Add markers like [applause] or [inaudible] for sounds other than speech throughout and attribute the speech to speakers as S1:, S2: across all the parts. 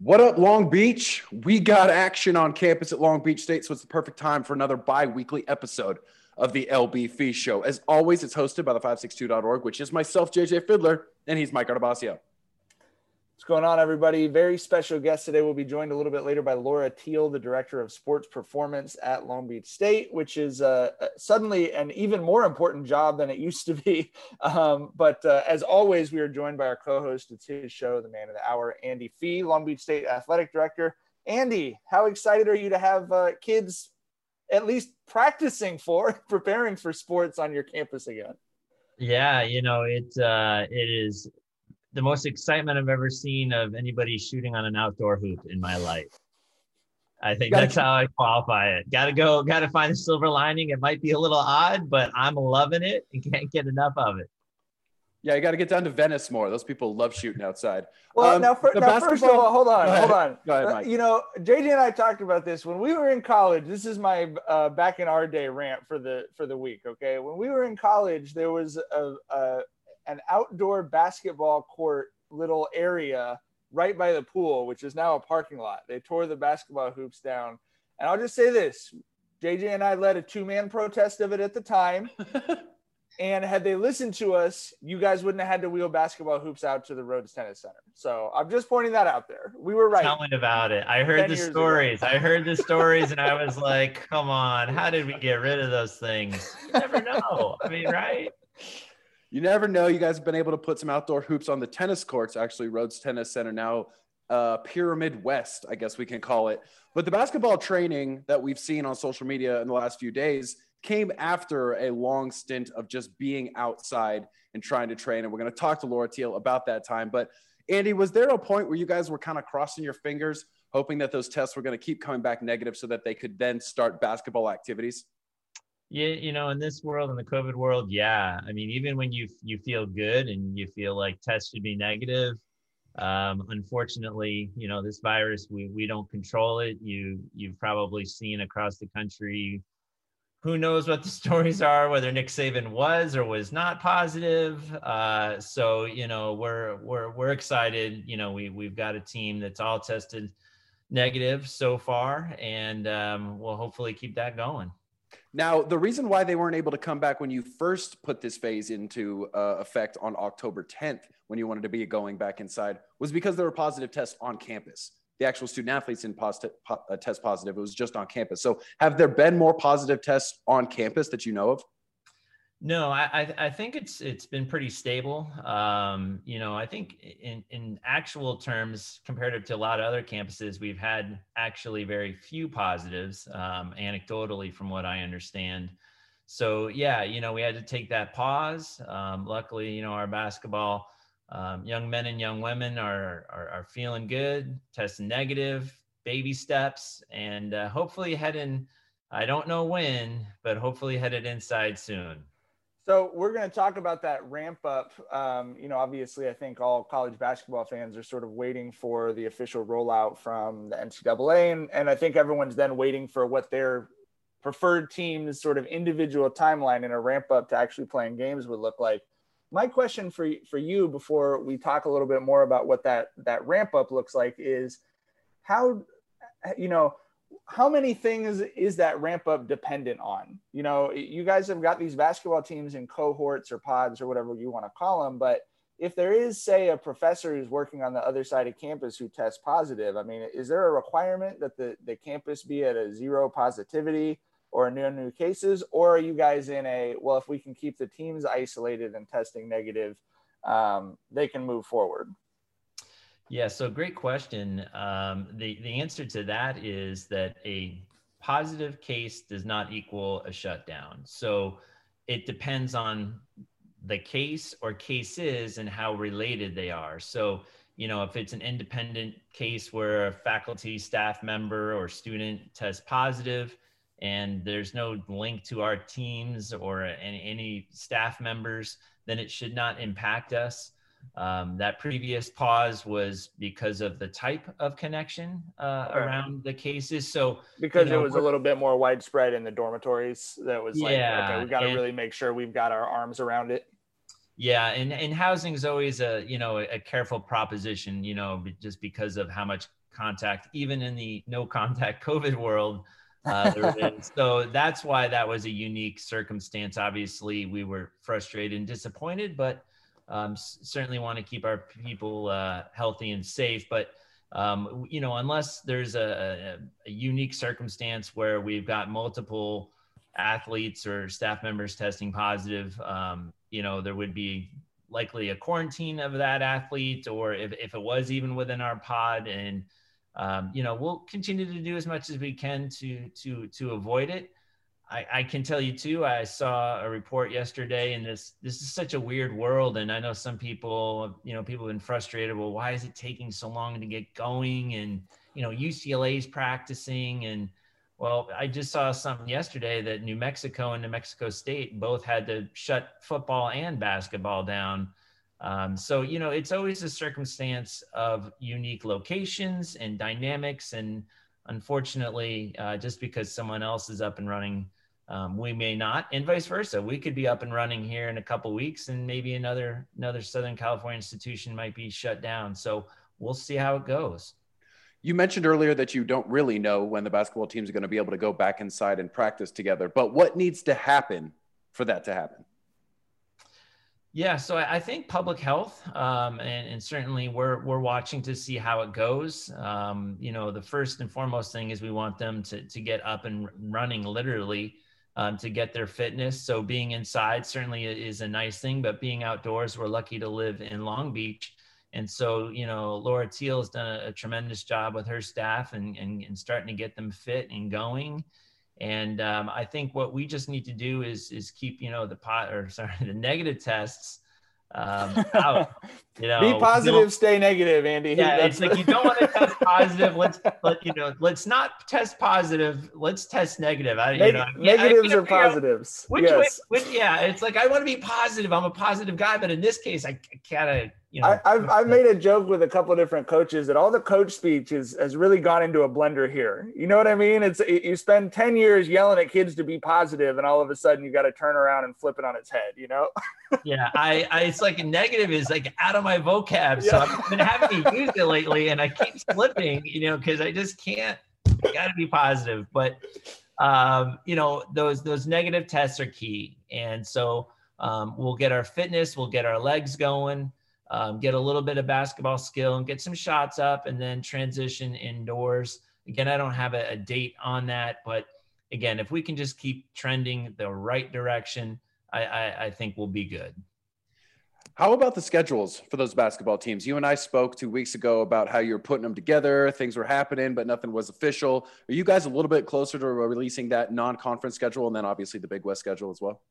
S1: What up, Long Beach? We got action on campus at Long Beach State, so it's the perfect time for another bi weekly episode of the LB Fee Show. As always, it's hosted by the 562.org, which is myself, JJ Fiddler, and he's Mike Guardabascio.
S2: What's going on, everybody? Very special guest today. We'll be joined a little bit later by Laura Teel, the director of sports performance at Long Beach State, which is uh, suddenly an even more important job than it used to be. [laughs] Um, but uh, as always, we are joined by our co-host. It's his show, the man of the hour, Andy Fee, Long Beach State athletic director. Andy, how excited are you to have uh, kids at least practicing for, [laughs] preparing for sports on your campus again?
S3: Yeah, you know it. Uh, it is the most excitement I've ever seen of anybody shooting on an outdoor hoop in my life. I think that's how I qualify it. Got to go, got to find the silver lining. It might be a little odd, but I'm loving it and can't get enough of it.
S1: Yeah, you got to get down to Venice more. Those people love shooting outside.
S2: Well, um, now, for, now first of all, hold on, hold on. Go ahead, Mike. Uh, you know, JJ and I talked about this when we were in college. This is my uh, back in our day rant for the for the week. Okay, when we were in college, there was a, a an outdoor basketball court little area right by the pool, which is now a parking lot. They tore the basketball hoops down. And I'll just say this JJ and I led a two man protest of it at the time. [laughs] and had they listened to us, you guys wouldn't have had to wheel basketball hoops out to the Rhodes Tennis Center. So I'm just pointing that out there. We were right.
S3: Tell me about it. I heard the stories. I heard the stories, and I was [laughs] like, "Come on, how did we get rid of those things?" You never know. I mean, right? [laughs]
S1: you never know. You guys have been able to put some outdoor hoops on the tennis courts, actually, Rhodes Tennis Center now, uh, Pyramid West, I guess we can call it. But the basketball training that we've seen on social media in the last few days came after a long stint of just being outside and trying to train. And we're going to talk to Laura Teel about that time. But Andy, was there a point where you guys were kind of crossing your fingers, hoping that those tests were going to keep coming back negative so that they could then start basketball activities?
S3: Yeah, you know, in this world, in the COVID world, yeah. I mean, even when you you feel good and you feel like tests should be negative, um, unfortunately, you know, this virus we we don't control it. You you've probably seen across the country. Who knows what the [laughs] stories are? Whether Nick Saban was or was not positive. Uh, so you know, we're we're we're excited. You know, we we've got a team that's all tested negative so far, and um, we'll hopefully keep that going.
S1: Now, the reason why they weren't able to come back when you first put this phase into uh, effect on October 10th, when you wanted to be going back inside, was because there were positive tests on campus. The actual student athletes didn't po- uh, test positive. It was just on campus. So, have there been more positive tests on campus that you know of?
S3: No, I I think it's it's been pretty stable. Um, you know, I think in in actual terms, comparative to a lot of other campuses, we've had actually very few positives, um, anecdotally, from what I understand. So yeah, you know, we had to take that pause. Um, luckily, you know, our basketball um, young men and young women are, are are feeling good, testing negative, baby steps, and uh, hopefully heading. I don't know when, but hopefully headed inside soon.
S2: So we're going to talk about that ramp up. Um, you know, obviously, I think all college basketball fans are sort of waiting for the official rollout from the NCAA, and, and I think everyone's then waiting for what their preferred team's sort of individual timeline in a ramp up to actually playing games would look like. My question for for you before we talk a little bit more about what that that ramp up looks like is how you know how many things is that ramp up dependent on? You know, you guys have got these basketball teams in cohorts or pods or whatever you want to call them, but if there is, say, a professor who's working on the other side of campus who tests positive, I mean, is there a requirement that the, the campus be at a zero positivity or no new cases? Or are you guys in a, well, if we can keep the teams isolated and testing negative, um, they can move forward?
S3: Yeah, so great question. Um, the, the answer to that is that a positive case does not equal a shutdown. So it depends on the case or cases and how related they are. So, you know, if it's an independent case where a faculty, staff member, or student tests positive, and there's no link to our teams or any, any staff members, then it should not impact us. Um, that previous pause was because of the type of connection uh, okay. around the cases. So
S2: because you know, it was a little bit more widespread in the dormitories, that was like, yeah, okay, we got to really make sure we've got our arms around it.
S3: Yeah, and and housing is always a you know a careful proposition, you know, just because of how much contact, even in the no contact [laughs] COVID world. Uh, [laughs] so that's why that was a unique circumstance. Obviously, we were frustrated and disappointed, but um, certainly want to keep our people uh, healthy and safe. But um, you know, unless there's a, a, unique circumstance where we've got multiple athletes or staff members testing positive, um, you know, there would be likely a quarantine of that athlete, or if, if it was even within our pod, and um, you know, we'll continue to do as much as we can to to to avoid it. I, I, can tell you too. I saw a report yesterday, and this this is such a weird world. And I know some people, you know, people have been frustrated. Well, why is it taking so long to get going? And you know, UCLA's practicing, and well, I just saw something yesterday that New Mexico and New Mexico State both had to shut football and basketball down. Um, so you know, it's always a circumstance of unique locations and dynamics, and unfortunately, uh, just because someone else is up and running um, we may not, and vice versa. We could be up and running here in a couple weeks, and maybe another another Southern California institution might be shut down. So we'll see how it goes.
S1: You mentioned earlier that you don't really know when the basketball teams are going to be able to go back inside and practice together. But what needs to happen for that to happen?
S3: Yeah, so I think public health, um, and, and, certainly we're we're watching to see how it goes. Um, you know, the first and foremost thing is we want them to to get up and running, literally, um, to get their fitness. So being inside certainly is a nice thing, but being outdoors, we're lucky to live in Long Beach. And so, you know, Laura Teel has done a, a tremendous job with her staff and, and, and, starting to get them fit and going. And um, I think what we just need to do is is keep, you know, the pot or sorry, [laughs] the negative tests um, [laughs] out. You know,
S2: be positive, stay negative, Andy.
S3: Yeah, That's it's like you don't want to test positive. Let's let you know. Let's not test positive. Let's test negative. I, you know,
S2: negatives or positives.
S3: Which, yes. Which, which, yeah, it's like I want to be positive. I'm a positive guy, but in this case, I gotta you know,
S2: I, have I've made a joke with a couple of different coaches that all the coach speech is, has really gone into a blender here. You know what I mean? It's you spend 10 years yelling at kids to be positive and all of a sudden you got to turn around and flip it on its head, you know? [laughs]
S3: yeah. I, I, it's like a negative is like out of my vocab. So yeah. I've been having to use it lately and I keep slipping, you know, cause I just can't, gotta be positive. But, um, you know, those, those negative tests are key. And so, um, we'll get our fitness, we'll get our legs going um, get a little bit of basketball skill and get some shots up and then transition indoors. Again, I don't have a, a date on that, but again, if we can just keep trending the right direction, I, I, I think we'll be good.
S1: How about the schedules for those basketball teams? You and I spoke two weeks ago about how you're putting them together. Things were happening, but nothing was official. Are you guys a little bit closer to releasing that non conference schedule and then obviously the Big West schedule as well?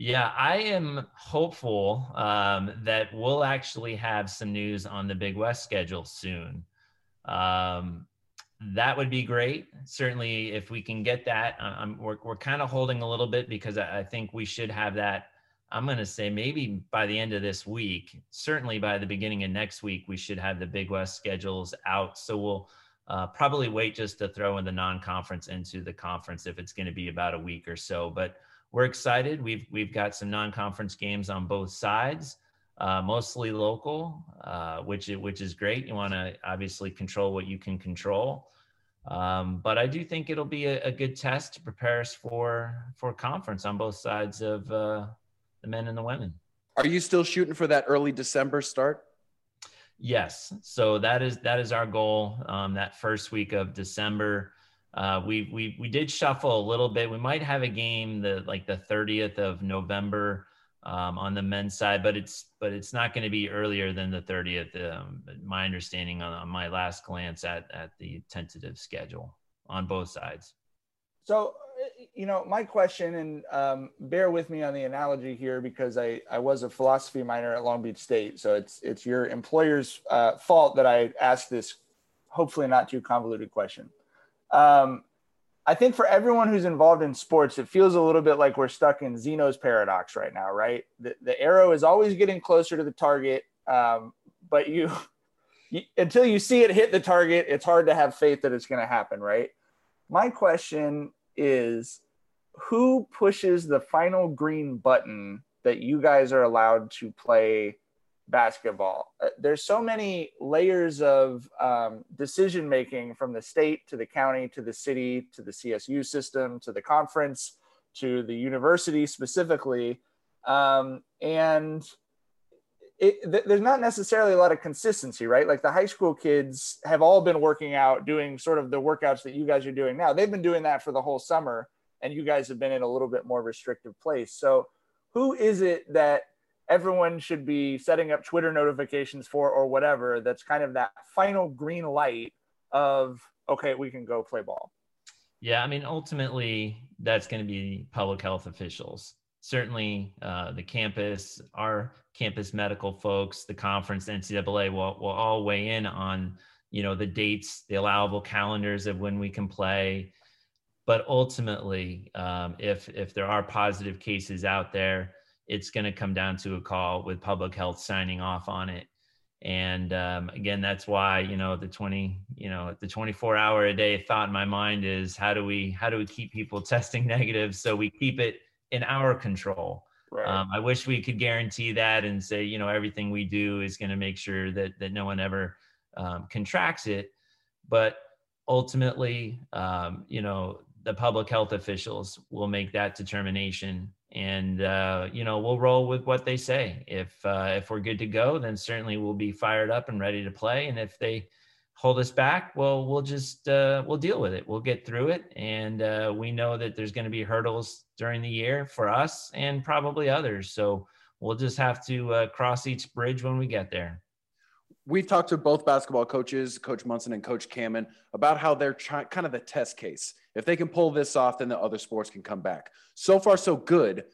S3: Yeah, I am hopeful um, that we'll actually have some news on the Big West schedule soon. Um, that would be great. Certainly, if we can get that, I'm, we're, we're kind of holding a little bit because I, I think we should have that. I'm going to say maybe by the end of this week, certainly by the beginning of next week, we should have the Big West schedules out. So we'll uh, probably wait just to throw in the non conference into the conference if it's going to be about a week or so. But we're excited. We've we've got some non-conference games on both sides, uh, mostly local, uh, which which is great. You want to obviously control what you can control, um, but I do think it'll be a, a, good test to prepare us for for conference on both sides of uh, the men and the women.
S1: Are you still shooting for that early December start?
S3: Yes. So that is that is our goal. Um, that first week of December. Uh, we we we did shuffle a little bit. We might have a game the like the 30th of November um, on the men's side, but it's but it's not going to be earlier than the 30th. Um, my understanding on, on, my last glance at at the tentative schedule on both sides.
S2: So, you know, my question, and um, bear with me on the analogy here because I I was a philosophy minor at Long Beach State, so it's it's your employer's uh, fault that I asked this hopefully not too convoluted question um, I think for everyone who's involved in sports, it feels a little bit like we're stuck in Zeno's paradox right now, right? The, the arrow is always getting closer to the target, um, but you, [laughs] you, until you see it hit the target, it's hard to have faith that it's going to happen, right? My question is who pushes the final green button that you guys are allowed to play basketball. Uh, there's so many layers of um, decision making from the state to the county to the city to the CSU system to the conference to the university specifically. Um, and it, th- there's not necessarily a lot of consistency, right? Like the high school kids have all been working out, doing sort of the workouts that you guys are doing now. They've been doing that for the whole summer, and you guys have been in a little bit more restrictive place. So, who is it that everyone should be setting up Twitter notifications for or whatever that's kind of that final green light of okay, we can go play ball.
S3: Yeah, I mean ultimately that's going to be public health officials. Certainly uh, the campus, our campus medical folks, the conference, NCAA will, will all weigh in on, you know, the dates, the allowable calendars of when we can play. But ultimately, um, if if there are positive cases out there, it's going to come down to a call with public health signing off on it. And um, again that's why you know the 20 you know the 24 hour a day thought in my mind is how do we how do we keep people [laughs] testing negative so we keep it in our control? Right. um, i wish we could guarantee that and say you know everything we do is going to make sure that that no one ever um, contracts it. But ultimately um, you know the public health officials will make that determination and uh, you know we'll roll with what they say. If uh, if we're good to go, then certainly we'll be fired up and ready to play. And if they hold us back, well, we'll just uh, we'll deal with it. We'll get through it, and uh, we know that there's going to be hurdles during the year for us and probably others. So we'll just have to uh, cross each bridge when we get there.
S1: We've talked to both basketball coaches, Coach Monson and Coach Cammon, about how they're trying kind of the test case if they can pull this off, then the other sports can come back. So far, so good.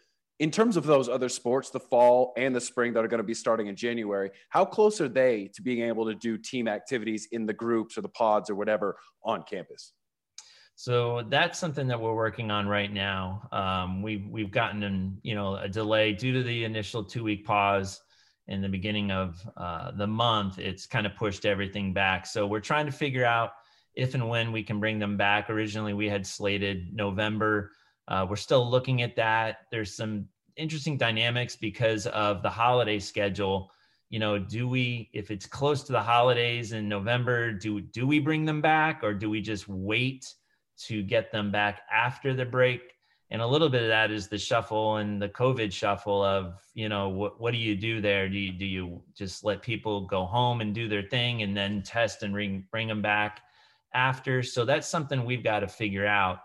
S1: In terms of those other sports, the fall and the spring that are going to be starting in January, how close are they to being able to do team activities in the groups or the pods or whatever on campus?
S3: So that's something that we're working on right now. Um, we've we've gotten in, you know a delay due to the initial two week pause in the beginning of uh, the month. It's kind of pushed everything back. So we're trying to figure out if and when we can bring them back. Originally, we had slated November. Uh, we're still looking at that. There's some interesting dynamics because of the holiday schedule. You know, do we, if it's close to the holidays in November, do do we bring them back or do we just wait to get them back after the break? And a little bit of that is the shuffle and the COVID shuffle of, you know, what what do you do there? Do you do you just let people go home and do their thing and then test and bring bring them back? after. So that's something we've got to figure out.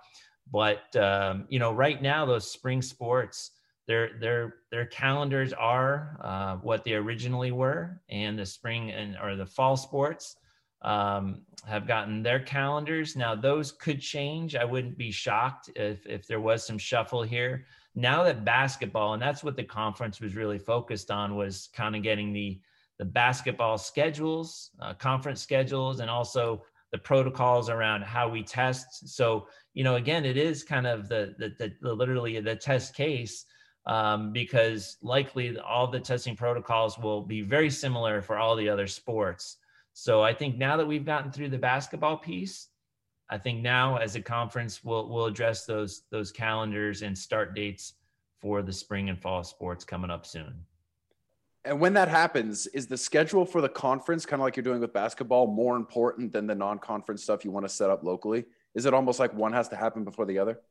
S3: But um, you know, right now those spring sports, their their their calendars are uh, what they originally were, and the spring and or the fall sports um, have gotten their calendars. Now those could change. I wouldn't be shocked if if there was some shuffle here. Now that basketball, and that's what the conference was really focused on, was kind of getting the the basketball schedules, uh, conference schedules, and also the protocols around how we test. So, you know, again, it is kind of the the, the, the literally the test case um, because likely all the testing protocols will be very similar for all the other sports. So I think now that we've gotten through the basketball piece, I think now as a conference we'll we'll address those those calendars and start dates for the spring and fall sports coming up soon.
S1: And when that happens, is the schedule for the conference kind of like you're doing with basketball more important than the non-conference stuff you want to set up locally? Is it almost like one has to happen before the other?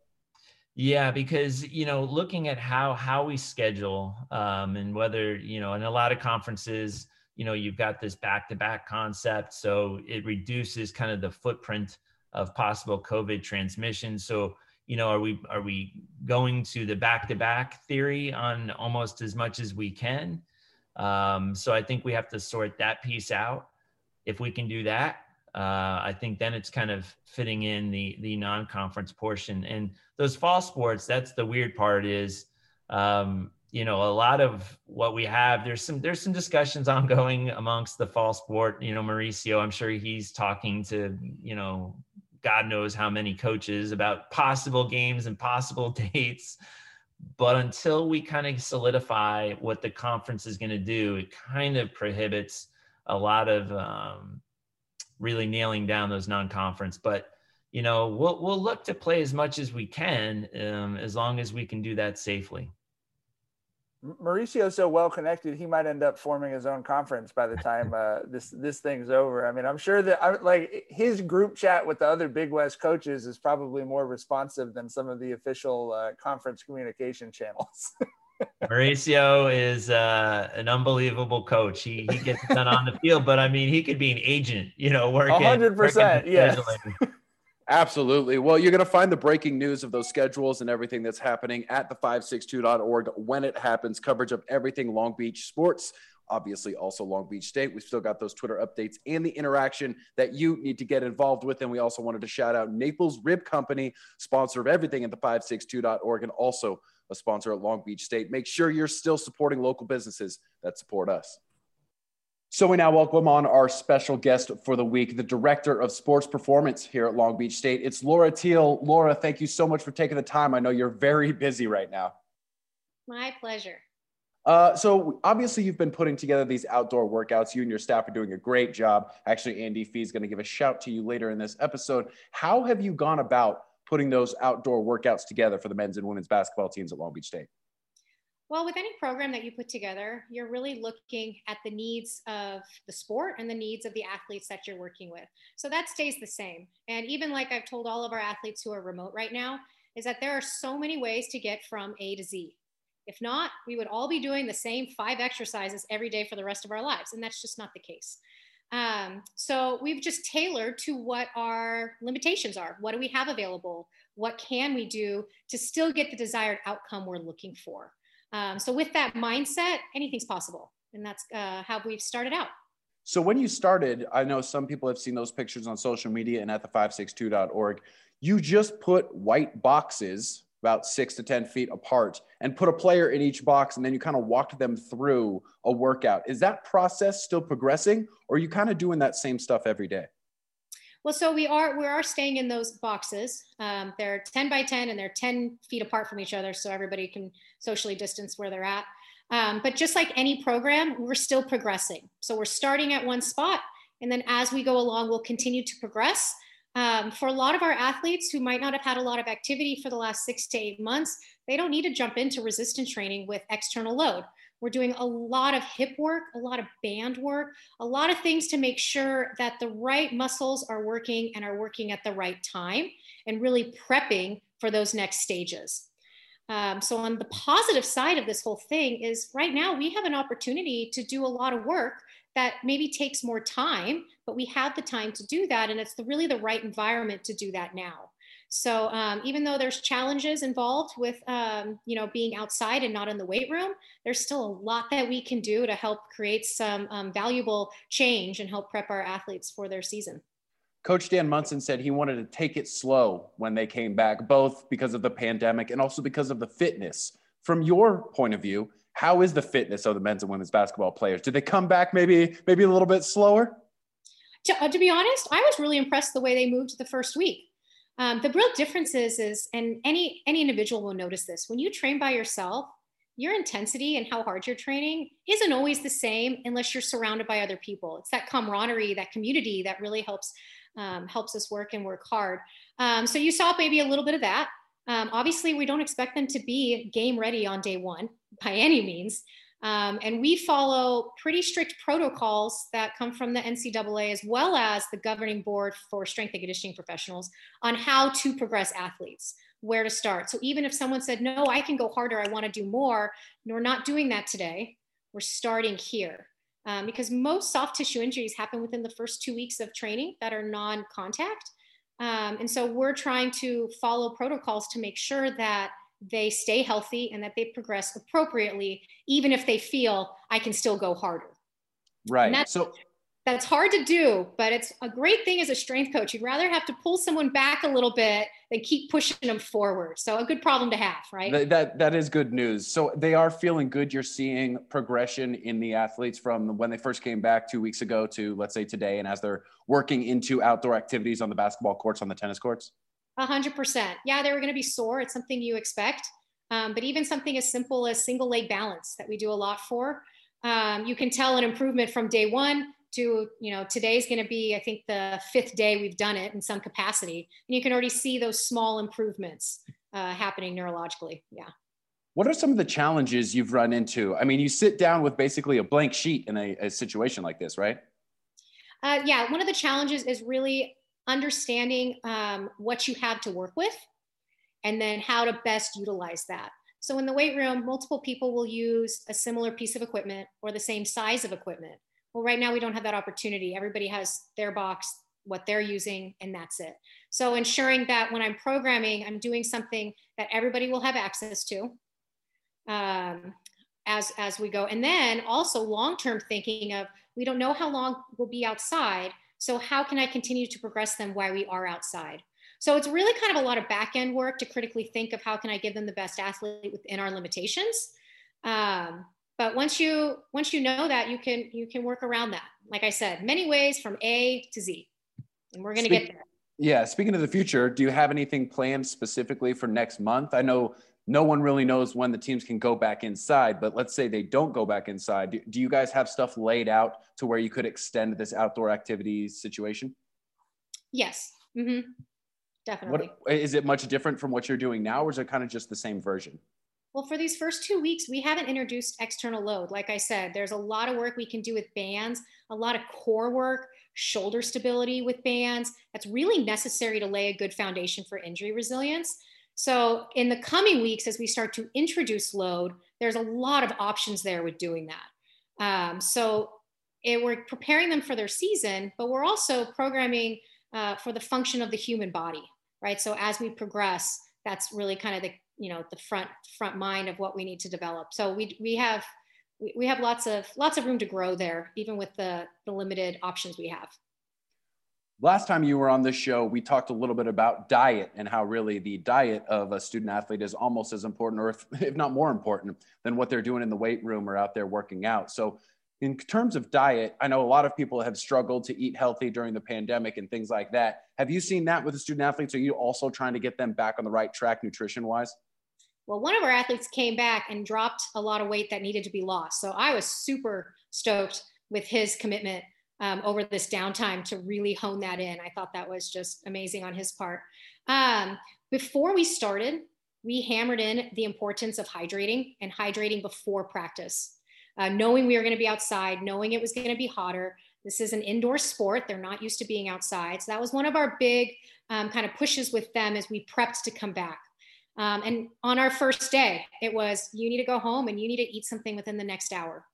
S3: Yeah, because you know, looking at how how we schedule um, and whether you know, in a lot of conferences, you know, you've got this back-to-back concept, so it reduces kind of the footprint of possible COVID transmission. So you know, are we are we going to the back-to-back theory on almost as much as we can? Um, so I think we have to sort that piece out. If we can do that, uh, I think then it's kind of fitting in the the non-conference portion. And those fall sports, that's the weird part is, um, you know, a lot of what we have. There's some there's some discussions [laughs] ongoing amongst the fall sport. You know, Mauricio, I'm sure he's talking to you know, God knows how many coaches about possible games and possible [laughs] dates. But until we kind of solidify what the conference is going to do, it kind of prohibits a lot of um, really nailing down those non-conference. But you know, we'll we'll look to play as much as we can, um, as long as we can do that safely.
S2: Mauricio's so well connected, he might end up forming his own conference by the time uh, this this thing's over. I mean, I'm sure that I, like his group chat with the other Big West coaches is probably more responsive than some of the official uh, conference communication channels. [laughs]
S3: Mauricio is uh, an unbelievable coach. He he gets done on the field, but I mean, he could be an agent, you know, working.
S2: hundred percent, yeah.
S1: Absolutely. Well, you're going to find the breaking news of those schedules and everything that's happening at the 562.org when it happens. Coverage of everything Long Beach sports, obviously also Long Beach State. We've still got those Twitter updates and the interaction that you need to get involved with. And we also wanted to shout out Naples Rib Company, sponsor of everything at the 562.org and also a sponsor at Long Beach State. Make sure you're still supporting local businesses that support us. So we now welcome on our special guest for the week, the director of sports performance here at Long Beach State. It's Laura Teel. Laura, thank you so much for taking the time. I know you're very [laughs] busy right now.
S4: My pleasure.
S1: Uh, so obviously you've been putting together these outdoor workouts. You and your staff are doing a great job. Actually, Andy Fee is going to give a shout to you later in this episode. How have you gone about putting those outdoor workouts together for the men's and women's basketball teams at Long Beach State?
S4: Well, with any program that you put together, you're really looking at the needs of the sport and the needs of the athletes that you're working with. So that stays the same. And even like I've told all of our athletes who are remote right now, is that there are so many ways to get from A to Z. If not, we would all be doing the same five exercises every day for the rest of our lives. And that's just not the case. Um, so we've just tailored to what our limitations are. What do we have available? What can we do to still get the desired outcome we're looking for? Um, so with that mindset, anything's possible. And that's uh, how we've started out.
S1: So when you started, I know some people have seen those pictures on social media and at the 562.org. You just put white boxes about six to 10 feet apart and put a player in each box and then you kind of walked them through a workout. Is that process still progressing or are you kind of doing that same stuff every day?
S4: Well, so we are we are staying in those boxes. Um, they're 10 by 10 and they're 10 feet apart from each other, so everybody can socially distance where they're at. Um, but just like any program, we're still progressing. So we're starting at one spot, and then as we go along, we'll continue to progress. Um, for a lot of our athletes who might not have had a lot of activity for the last six to eight months, they don't need to jump into resistance training with external load. We're doing a lot of hip work, a lot of band work, a lot of things to make sure that the right muscles are working and are working at the right time and really prepping for those next stages. Um, so, on the positive side of this whole thing, is right now we have an opportunity to do a lot of work that maybe takes more time, but we have the time to do that. And it's the, really the right environment to do that now. So um, even though there's challenges involved with um, you know being outside and not in the weight room, there's still a lot that we can do to help create some um, valuable change and help prep our athletes for their season.
S1: Coach Dan Monson said he wanted to take it slow when they came back, both because of the pandemic and also because of the fitness. From your point of view, how is the fitness of the men's and women's basketball players? Did they come back maybe maybe a little bit slower?
S4: To, uh, to be honest, I was really impressed the way they moved the first week. Um, the real difference is, is, and any any individual will notice this when you train by yourself, your intensity and how hard you're training isn't always the same unless you're surrounded by other people. It's that camaraderie, that community that really helps um, helps us work and work hard. Um, so you saw maybe a little bit of that. Um, obviously, we don't expect them to be game ready on day one by any means. Um, and we follow pretty strict protocols that come from the NCAA as well as the governing board for strength and conditioning professionals on how to progress athletes, where to start. So even if someone said, no, I can go harder, I want to do more, we're not doing that today. We're starting here. Um, because most soft tissue injuries happen within the first two weeks of training that are non contact. Um, and so we're trying to follow protocols to make sure that they stay healthy and that they progress appropriately, even if they feel I can still go harder.
S1: Right. That's, so
S4: that's hard to do, but it's a great thing as a strength coach. You'd rather have to pull someone back a little bit than keep pushing them forward. So a good problem to have, right?
S1: That, that, that is good news. So they are feeling good. You're seeing progression in the athletes from when they first came back two weeks ago to let's say today, and as they're working into outdoor activities on the basketball courts, on the tennis courts.
S4: A hundred percent. Yeah, they were going to be sore. It's something you expect. Um, but even something as simple as single leg balance that we do a lot for, um, you can tell an improvement from day one to you know today's going to be i think the fifth day we've done it in some capacity and you can already see those small improvements uh, happening neurologically yeah
S1: What are some of the challenges you've run into? I mean, you sit down with basically a blank sheet in a, a situation like this, right?
S4: Uh, yeah, one of the challenges is really understanding um, what you have to work with and then how to best utilize that. So in the weight room, multiple people will use a similar piece of equipment or the same size of equipment. Well, right now we don't have that opportunity. Everybody has their box, what they're using, and that's it. So ensuring that when I'm programming, I'm doing something that everybody will have access to um, as as we go. And then also long-term thinking of we don't know how long we'll be outside. So how can I continue to progress them while we are outside? So it's really kind of a lot of back end work to critically think of how can I give them the best athlete within our limitations. Um, but once you once you know that, you can you can work around that. Like I said, many ways from A to Z, and we're going to get there.
S1: Yeah. Speaking of the future, do you have anything planned specifically for next month? I know no one really knows when the teams can go back inside, but let's say they don't go back inside. Do, do you guys have stuff laid out to where you could extend this outdoor activity situation?
S4: Yes. Mm-hmm. Definitely.
S1: What, is it much different from what you're doing now, or is it kind of just the same version?
S4: Well, for these first two weeks, we haven't introduced external load. Like I said, there's a lot of work we can do with bands, a lot of core work, shoulder stability with bands. That's really necessary to lay a good foundation for injury resilience. So, in the coming weeks, as we start to introduce load, there's a lot of options there with doing that. Um, so, it, we're preparing them for their season, but we're also programming uh, for the function of the human body, right? So, as we progress, that's really kind of the you know the front front mind of what we need to develop. So, we we have we have lots of lots of room to grow there, even with the the limited options we have.
S1: Last time you were on this show, we talked a little bit about diet and how really the diet of a student athlete is almost as important, or [laughs] if, not more important, than what they're doing in the weight room or out there working out. So, in terms of diet, I know a lot of people have struggled to eat healthy during the pandemic and things like that. Have you seen that with the student athletes? Are you also trying to get them back on the right track nutrition wise?
S4: Well, one of our athletes came back and dropped a lot of weight that needed to be lost. So I was super stoked with his commitment um, over this downtime to really hone that in. I thought that was just amazing on his part. Um, before we started, we hammered in the importance of hydrating and hydrating before practice. Uh, knowing we were going to be outside, knowing it was going to be hotter. This is an indoor sport. They're not used to being outside. So that was one of our big um, kind of pushes with them as we prepped to come back. Um, and on our first day, it was you need to go home and you need to eat something within the next hour.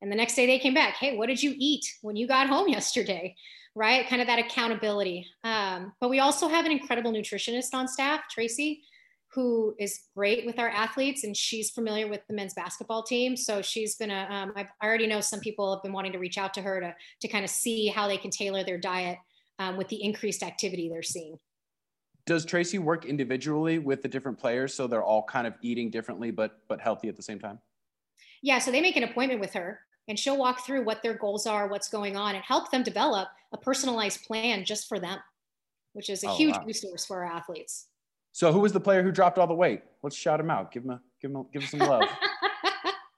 S4: And the next day they came back, hey, what did you eat when you got home [laughs] yesterday? Right? Kind of that accountability. Um, but we also have an incredible nutritionist on staff, Tracy, who is great with our athletes and she's familiar with the men's basketball team. So she's been a, um, I already know some people have been wanting to reach out to her to, to kind of see how they can tailor their diet um, with the increased activity they're seeing.
S1: Does Tracy work individually with the different players so they're all kind of eating differently but but healthy at the same time?
S4: Yeah, so they make an appointment with her and she'll walk through what their goals are, what's going on, and help them develop a personalized plan just for them, which is a oh, huge wow. resource for our athletes.
S1: So, who was the player who dropped all the weight? Let's shout him out. Give him a give him a, give him some love. [laughs]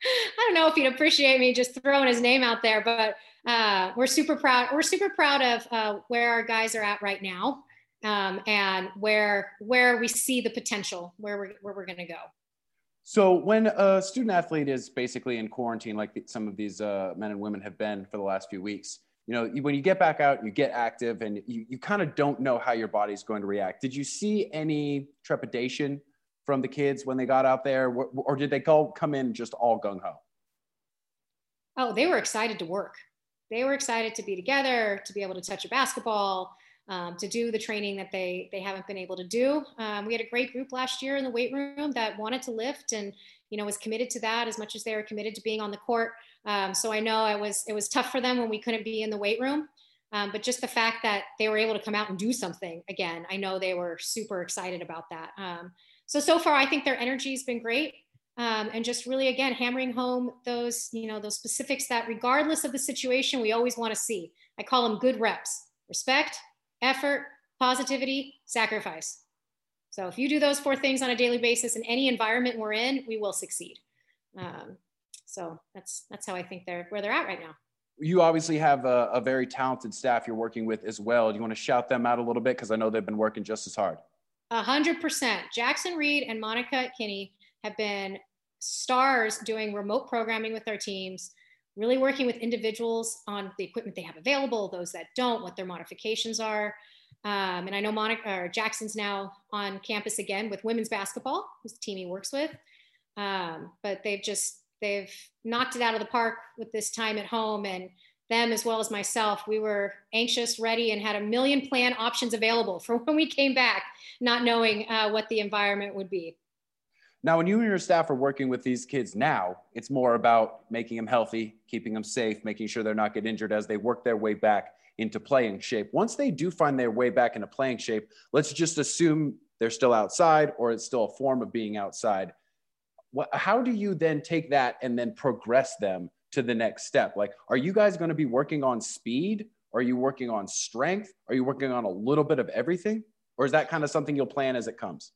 S4: I don't know if he'd appreciate me just throwing his name out there, but uh, we're super proud. We're super proud of uh, where our guys are at right now, um, and where where we see the potential, where we're where we're going to go.
S1: So when a student athlete is basically in quarantine, like some of these uh, men and women have been for the last few weeks, you know, when you get back out, you get active, and you, you kind of don't know how your body's going to react. Did you see any trepidation from the kids when they got out there, or did they go come in just all gung ho?
S4: Oh, they were excited to work. They were excited to be together, to be able to touch a basketball, um, to do the training that they they haven't been able to do. Um, we had a great group last year in the weight room that wanted to lift and you know was committed to that as much as they were committed to being on the court. Um, so I know it was it was tough for them when we couldn't be in the weight room. Um, but just the fact that they were able to come out and do something again, I know they were super excited about that. Um, so so far, I think their energy has been great. Um, and just really again hammering home those you know those specifics that regardless of the situation we always want to see i call them good reps respect effort, positivity, sacrifice. So if you do those four things on a daily basis in any environment we're in, we will succeed. Um, so that's that's how I think they're where they're at right now.
S1: You obviously have a, a very talented staff you're working with as well. Do you want to shout them out a little bit because I know they've been working just as hard.
S4: A hundred percent. Jackson Reed and Monica Kinney have been stars doing remote programming with our teams, really working with individuals on the equipment they have available, those that don't, what their modifications are. Um, and I know Monica or Jackson's now on campus again with women's basketball, who's the team he works with. Um, but they've just they've knocked it out of the park with this time at home and them as well as myself we were anxious ready and had a million plan options available for [laughs] when we came back not knowing uh, what the environment would be
S1: now when you and your staff are working with these kids now it's more about making them healthy keeping them safe making sure they're not get injured as they work their way back into playing shape once they do find their way back into playing shape let's just assume they're still outside or it's still a form of being outside how do you then take that and then progress them to the next step? Like, are you guys going to be working on speed? Are you working on strength? Are you working on a little bit of everything? Or is that kind of something you'll plan as it comes?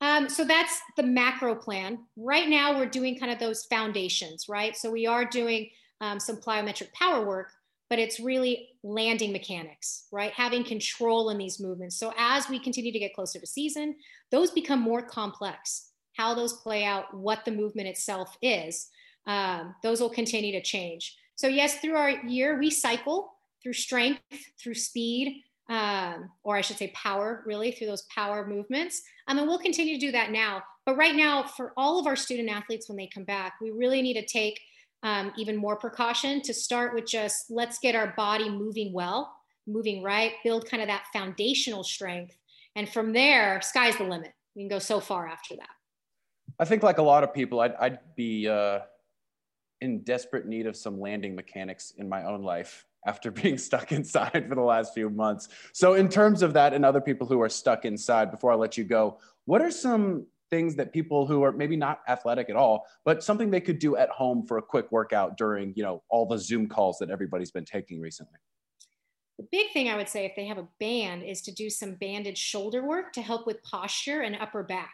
S4: Um, so that's the macro plan. Right now, we're doing kind of those foundations, right? So we are doing um, some plyometric power work, but it's really landing mechanics, right? Having control in these movements. So as we continue to get closer to season, those become more complex. How those play out, what the movement itself is um, those will continue to change. So, yes, through our year, we cycle through strength, through speed, um, or I should say power, really, through those power movements. Um, and we'll continue to do that now. But right now, for all of our student athletes, when they come back, we really need to take um, even more precaution to start with just let's get our body moving well, moving right, build kind of that foundational strength. And from there, sky's the limit. We can go so far after that.
S1: I think, like a lot of people, I'd, I'd be uh, in desperate need of some landing mechanics in my own life after [laughs] being stuck inside for the last few months. So, in terms of that, and other people who are stuck inside, before I let you go, what are some things that people who are maybe not athletic at all, but something they could do at home for a quick workout during, you know, all the Zoom calls that everybody's been taking recently?
S4: The big thing I would say if they have a band is to do some banded shoulder work to help with posture and upper back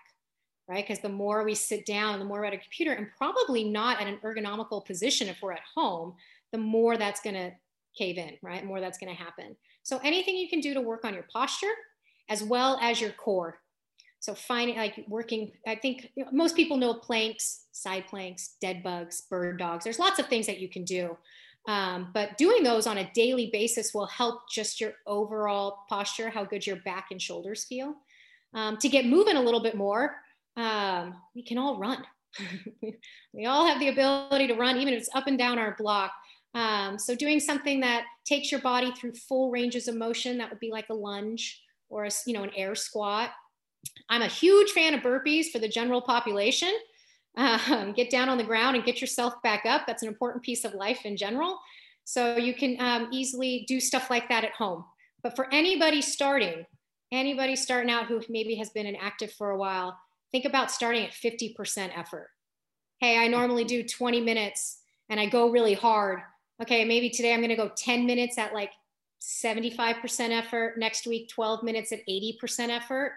S4: right? Because the more we sit down, the more we're at a computer and probably not at an ergonomical position if we're at home, the more that's going to cave in, right? More that's going to happen. So anything you can do to work on your posture as well as your core. So finding like working, I think most people know planks, side planks, dead bugs, bird dogs. There's lots of things that you can do. Um, but doing those on a daily basis will help just your overall posture, how good your back and shoulders feel. Um, to get moving a little bit more, um, we can all run. [laughs] we all have the ability to run, even if it's up and down our block. Um, so doing something that takes your body through full ranges of motion, that would be like a lunge or a, you know, an air squat. I'm a huge fan of burpees for the general population. [laughs] Um, get down on the ground and get yourself back up. That's an important piece of life in general. So you can um, easily do stuff like that at home. But for anybody starting, anybody starting out who maybe has been inactive for a while, think about starting at 50% effort. Hey, I normally do 20 minutes and I go really hard. Okay, maybe today I'm going to go 10 minutes at like 75% effort, next week 12 minutes at 80% effort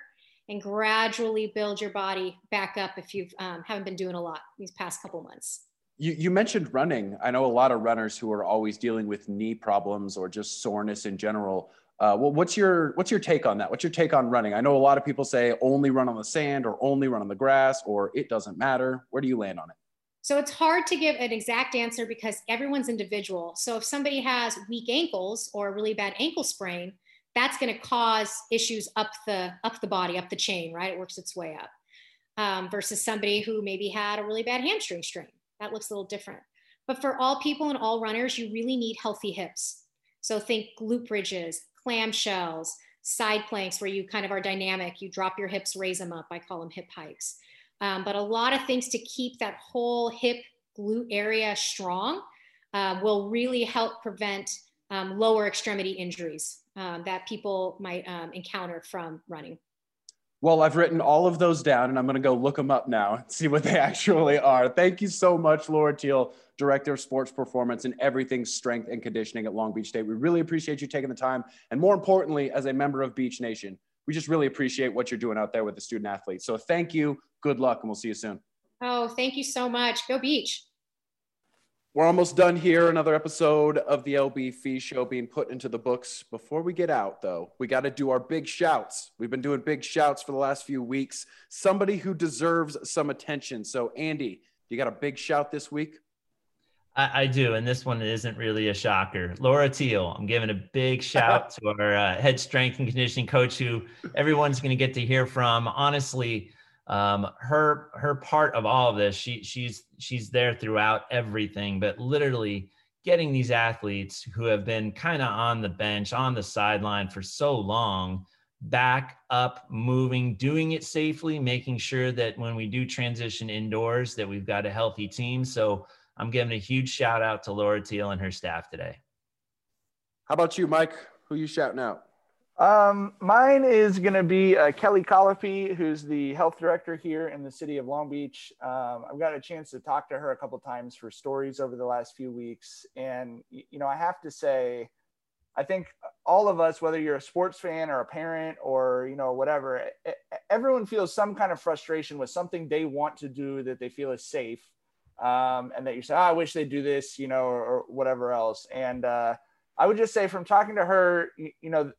S4: and gradually build your body back up if you um, haven't been doing a lot these past couple months.
S1: You, you mentioned running. I know a lot of runners who are always dealing with knee problems or just soreness in general. Uh, well, what's your what's your take on that? What's your take on running? I know a lot of people say only run on the sand or only run on the grass or it doesn't matter. Where do you land on it?
S4: So it's hard to give an exact answer because everyone's individual. So if somebody has weak ankles or a really bad ankle sprain, that's going to cause issues up the up the body, up the chain, right? It works its way up. Um, versus somebody who maybe had a really bad hamstring strain. That looks a little different. But for all people and all runners, you really need healthy hips. So think glute bridges, clamshells, side planks where you kind of are dynamic. You drop your hips, raise them up. I call them hip hikes. Um, but a lot of things to keep that whole hip glute area strong uh, will really help prevent um, lower extremity injuries um, that people might um, encounter from running.
S1: Well, I've written all of those down and I'm going to go look them up now and see what they [laughs] actually are. Thank you so much, Laura Teel, Director of Sports Performance and everything strength and conditioning at Long Beach State. We really appreciate you taking the time. And more importantly, as a member of Beach Nation, we just really appreciate what you're doing out there with the student athletes. So thank you, good luck, and we'll see you soon.
S4: Oh, thank you so much. Go Beach.
S1: We're almost done here. Another episode of the LB Fee Show being put into the books. Before we get out, though, we got to do our big shouts. We've been doing big shouts for the last few weeks. Somebody who deserves some attention. So, Andy, You got a big shout this week?
S3: I, I, do, and this one isn't really a shocker. Laura Teel, I'm giving a big [laughs] shout to our uh, head strength and conditioning coach, who everyone's going to get to hear from. Honestly, um, her her part of all of this, she she's she's there throughout everything, but literally getting these athletes who have been kind of on the bench, on the sideline for so long, back up, moving, doing it safely, making sure that when we do transition indoors, that we've got a healthy team. So I'm giving a huge shout out to Laura Teel and her staff today.
S1: How about you, Mike? Who you shouting out?
S2: Um, mine is going to be uh, Kelly Colopy, who's the health director here in the city of Long Beach. Um, I've got a chance to talk to her a couple times for stories over the last few weeks, and you know, I have to say, I think all of us, whether you're a sports fan or a parent or you know whatever, everyone feels some kind of frustration with something they want to do that they feel is safe, um, and that you say, oh, I wish they'd do this, you know, or, or whatever else. And uh, I would just say, from talking to her, you, you know,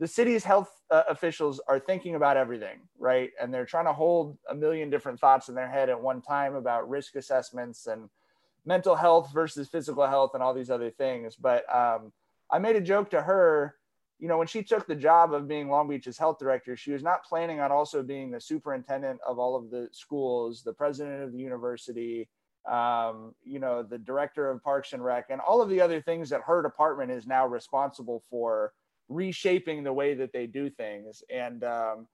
S2: the city's health uh, officials are thinking about everything, right? And they're trying to hold a million different thoughts in their head at one time about risk assessments and mental health versus physical health and all these other things. But um, I made a joke to her you know, when she took the job of being Long Beach's health director, she was not planning on also being the superintendent of all of the schools, the president of the university, um, you know, the director of Parks and Rec, and all of the other things that her department is now responsible for reshaping the way that they do things. And, um,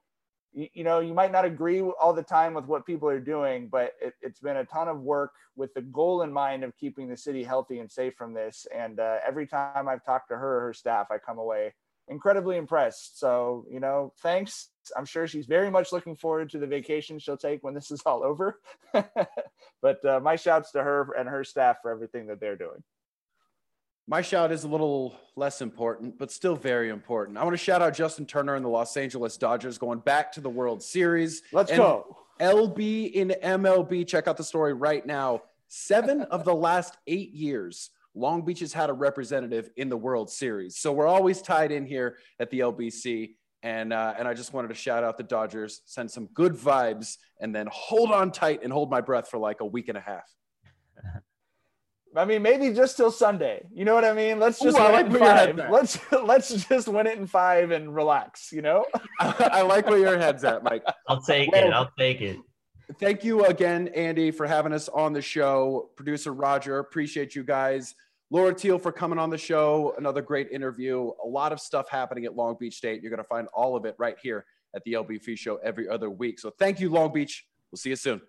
S2: you, you, know, you might not agree all the time with what people are doing, but it, has been a ton of work with the goal in mind of keeping the city healthy and safe from this. And uh, every time I've talked to her or her staff, I come away incredibly impressed. So, you know, thanks. I'm sure she's very much looking forward to the vacation she'll take when this is all over. [laughs] but uh, my shouts to her and her staff for everything that they're doing.
S1: My shout is a little less important, but still very important. I want to shout out Justin Turner and the Los Angeles Dodgers going back to the World Series.
S2: Let's and go.
S1: LB in MLB. Check out the story right now. Seven [laughs] of the last eight years, Long Beach has had a representative in the World Series. So we're always tied in here at the LBC. And, uh, and I just wanted to shout out the Dodgers, send some good vibes, and then hold on tight and hold my breath for like a week and a half.
S2: I mean, maybe just till Sunday. You know what I mean? Let's just Ooh, win like it in five. Let's [laughs] let's just win it in five and relax. You know? [laughs]
S1: I like where your head's at, Mike.
S3: I'll take well, it. I'll take it.
S1: Thank you again, Andy, for having us on the show. Producer Roger, appreciate you guys. Laura Teel for coming on the show. Another great interview. A lot of stuff happening at Long Beach State. You're going to find all of it right here at the LBF Show every other week. So thank you, Long Beach. We'll see you soon.